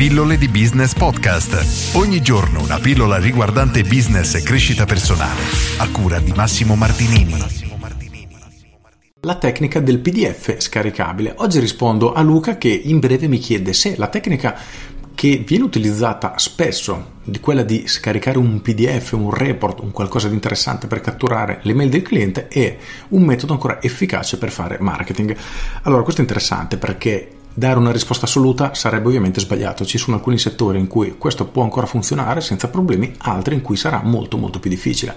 Pillole di Business Podcast. Ogni giorno una pillola riguardante business e crescita personale. A cura di Massimo Martinini. La tecnica del PDF scaricabile. Oggi rispondo a Luca che in breve mi chiede se la tecnica che viene utilizzata spesso di quella di scaricare un PDF, un report, un qualcosa di interessante per catturare le mail del cliente è un metodo ancora efficace per fare marketing. Allora, questo è interessante perché Dare una risposta assoluta sarebbe ovviamente sbagliato, ci sono alcuni settori in cui questo può ancora funzionare senza problemi, altri in cui sarà molto molto più difficile.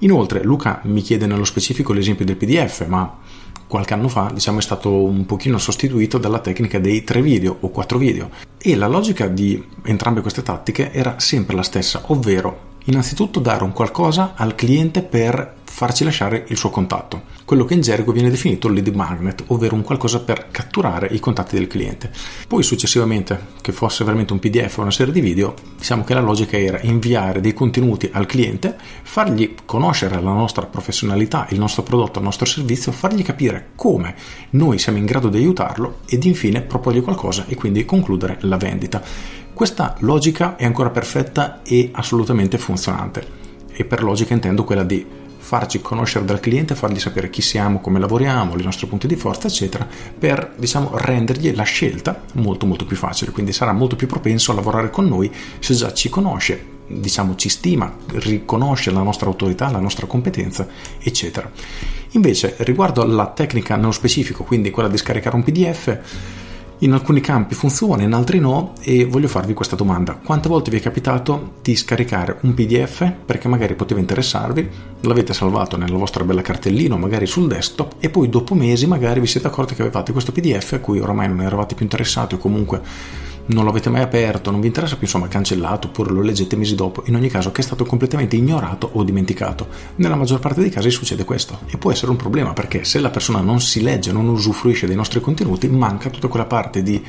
Inoltre Luca mi chiede nello specifico l'esempio del PDF, ma qualche anno fa diciamo, è stato un pochino sostituito dalla tecnica dei tre video o quattro video e la logica di entrambe queste tattiche era sempre la stessa, ovvero innanzitutto dare un qualcosa al cliente per farci lasciare il suo contatto, quello che in gergo viene definito lead magnet, ovvero un qualcosa per catturare i contatti del cliente. Poi successivamente, che fosse veramente un PDF o una serie di video, diciamo che la logica era inviare dei contenuti al cliente, fargli conoscere la nostra professionalità, il nostro prodotto, il nostro servizio, fargli capire come noi siamo in grado di aiutarlo ed infine proporgli qualcosa e quindi concludere la vendita. Questa logica è ancora perfetta e assolutamente funzionante e per logica intendo quella di farci conoscere dal cliente, fargli sapere chi siamo, come lavoriamo, i nostri punti di forza, eccetera, per diciamo rendergli la scelta molto molto più facile. Quindi sarà molto più propenso a lavorare con noi se già ci conosce, diciamo ci stima, riconosce la nostra autorità, la nostra competenza, eccetera. Invece, riguardo alla tecnica nello specifico, quindi quella di scaricare un PDF, in alcuni campi funziona, in altri no e voglio farvi questa domanda. Quante volte vi è capitato di scaricare un PDF perché magari poteva interessarvi, l'avete salvato nella vostra bella cartellina, magari sul desktop e poi dopo mesi magari vi siete accorti che avevate questo PDF a cui oramai non eravate più interessati o comunque non lo avete mai aperto, non vi interessa più, insomma, cancellato oppure lo leggete mesi dopo, in ogni caso che è stato completamente ignorato o dimenticato. Nella maggior parte dei casi succede questo e può essere un problema perché se la persona non si legge, non usufruisce dei nostri contenuti, manca tutta quella parte di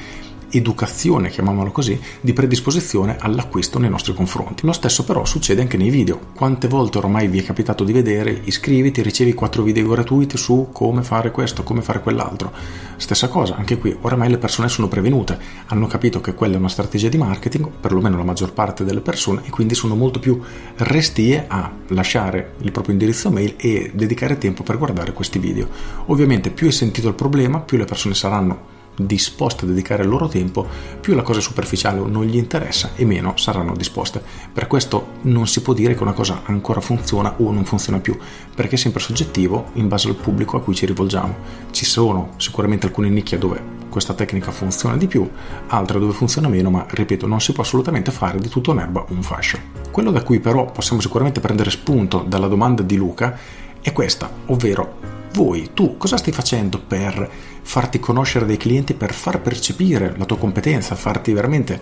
educazione, chiamiamolo così, di predisposizione all'acquisto nei nostri confronti. Lo stesso però succede anche nei video. Quante volte ormai vi è capitato di vedere, iscriviti, ricevi 4 video gratuiti su come fare questo, come fare quell'altro. Stessa cosa, anche qui, ormai le persone sono prevenute, hanno capito che quella è una strategia di marketing, perlomeno la maggior parte delle persone, e quindi sono molto più restie a lasciare il proprio indirizzo mail e dedicare tempo per guardare questi video. Ovviamente più è sentito il problema, più le persone saranno disposte a dedicare il loro tempo, più la cosa superficiale non gli interessa e meno saranno disposte. Per questo non si può dire che una cosa ancora funziona o non funziona più, perché è sempre soggettivo in base al pubblico a cui ci rivolgiamo. Ci sono sicuramente alcune nicchie dove questa tecnica funziona di più, altre dove funziona meno, ma ripeto, non si può assolutamente fare di tutto un'erba un fascio. Quello da cui però possiamo sicuramente prendere spunto dalla domanda di Luca è questa, ovvero voi, tu, cosa stai facendo per farti conoscere dei clienti, per far percepire la tua competenza, farti veramente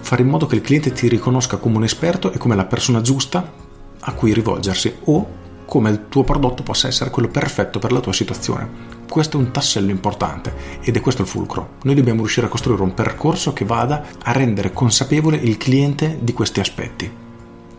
fare in modo che il cliente ti riconosca come un esperto e come la persona giusta a cui rivolgersi o come il tuo prodotto possa essere quello perfetto per la tua situazione. Questo è un tassello importante ed è questo il fulcro. Noi dobbiamo riuscire a costruire un percorso che vada a rendere consapevole il cliente di questi aspetti.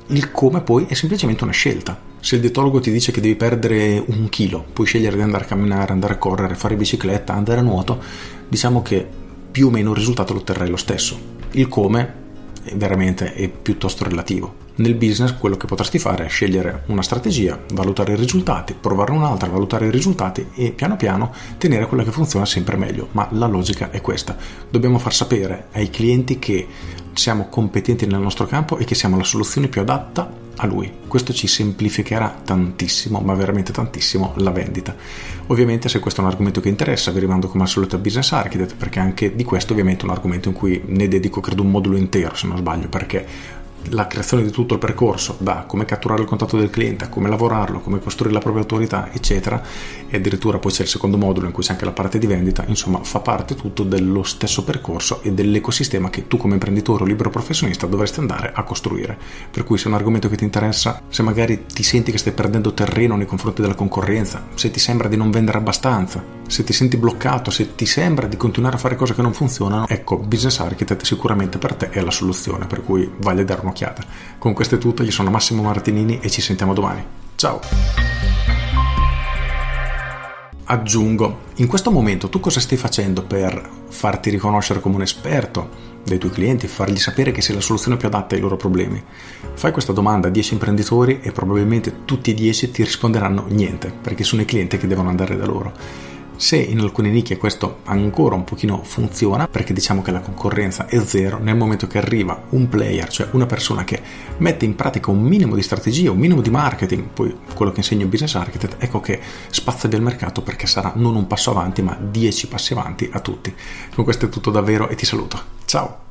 Il come poi è semplicemente una scelta se il dietologo ti dice che devi perdere un chilo, puoi scegliere di andare a camminare, andare a correre, fare bicicletta, andare a nuoto, diciamo che più o meno il risultato lo otterrai lo stesso. Il come è veramente è piuttosto relativo. Nel business quello che potresti fare è scegliere una strategia, valutare i risultati, provare un'altra, valutare i risultati e piano piano tenere quella che funziona sempre meglio. Ma la logica è questa. Dobbiamo far sapere ai clienti che siamo competenti nel nostro campo e che siamo la soluzione più adatta a lui. Questo ci semplificherà tantissimo, ma veramente tantissimo, la vendita. Ovviamente se questo è un argomento che interessa vi rimando come al solito a Business Architect perché anche di questo ovviamente è un argomento in cui ne dedico credo un modulo intero se non sbaglio perché la creazione di tutto il percorso, da come catturare il contatto del cliente, a come lavorarlo, come costruire la propria autorità, eccetera, e addirittura poi c'è il secondo modulo in cui c'è anche la parte di vendita, insomma fa parte tutto dello stesso percorso e dell'ecosistema che tu come imprenditore o libero professionista dovresti andare a costruire. Per cui se è un argomento che ti interessa, se magari ti senti che stai perdendo terreno nei confronti della concorrenza, se ti sembra di non vendere abbastanza, se ti senti bloccato, se ti sembra di continuare a fare cose che non funzionano, ecco, Business Architect sicuramente per te è la soluzione, per cui vale dare un'occhiata. Con questo è tutto, io sono Massimo Martinini e ci sentiamo domani. Ciao! aggiungo, in questo momento tu cosa stai facendo per farti riconoscere come un esperto dei tuoi clienti, fargli sapere che sei la soluzione più adatta ai loro problemi? Fai questa domanda a 10 imprenditori e probabilmente tutti e 10 ti risponderanno niente, perché sono i clienti che devono andare da loro. Se in alcune nicchie questo ancora un pochino funziona, perché diciamo che la concorrenza è zero, nel momento che arriva un player, cioè una persona che mette in pratica un minimo di strategia, un minimo di marketing, poi quello che insegno in Business Architect, ecco che spazza via il mercato perché sarà non un passo avanti ma dieci passi avanti a tutti. Con questo è tutto davvero e ti saluto. Ciao!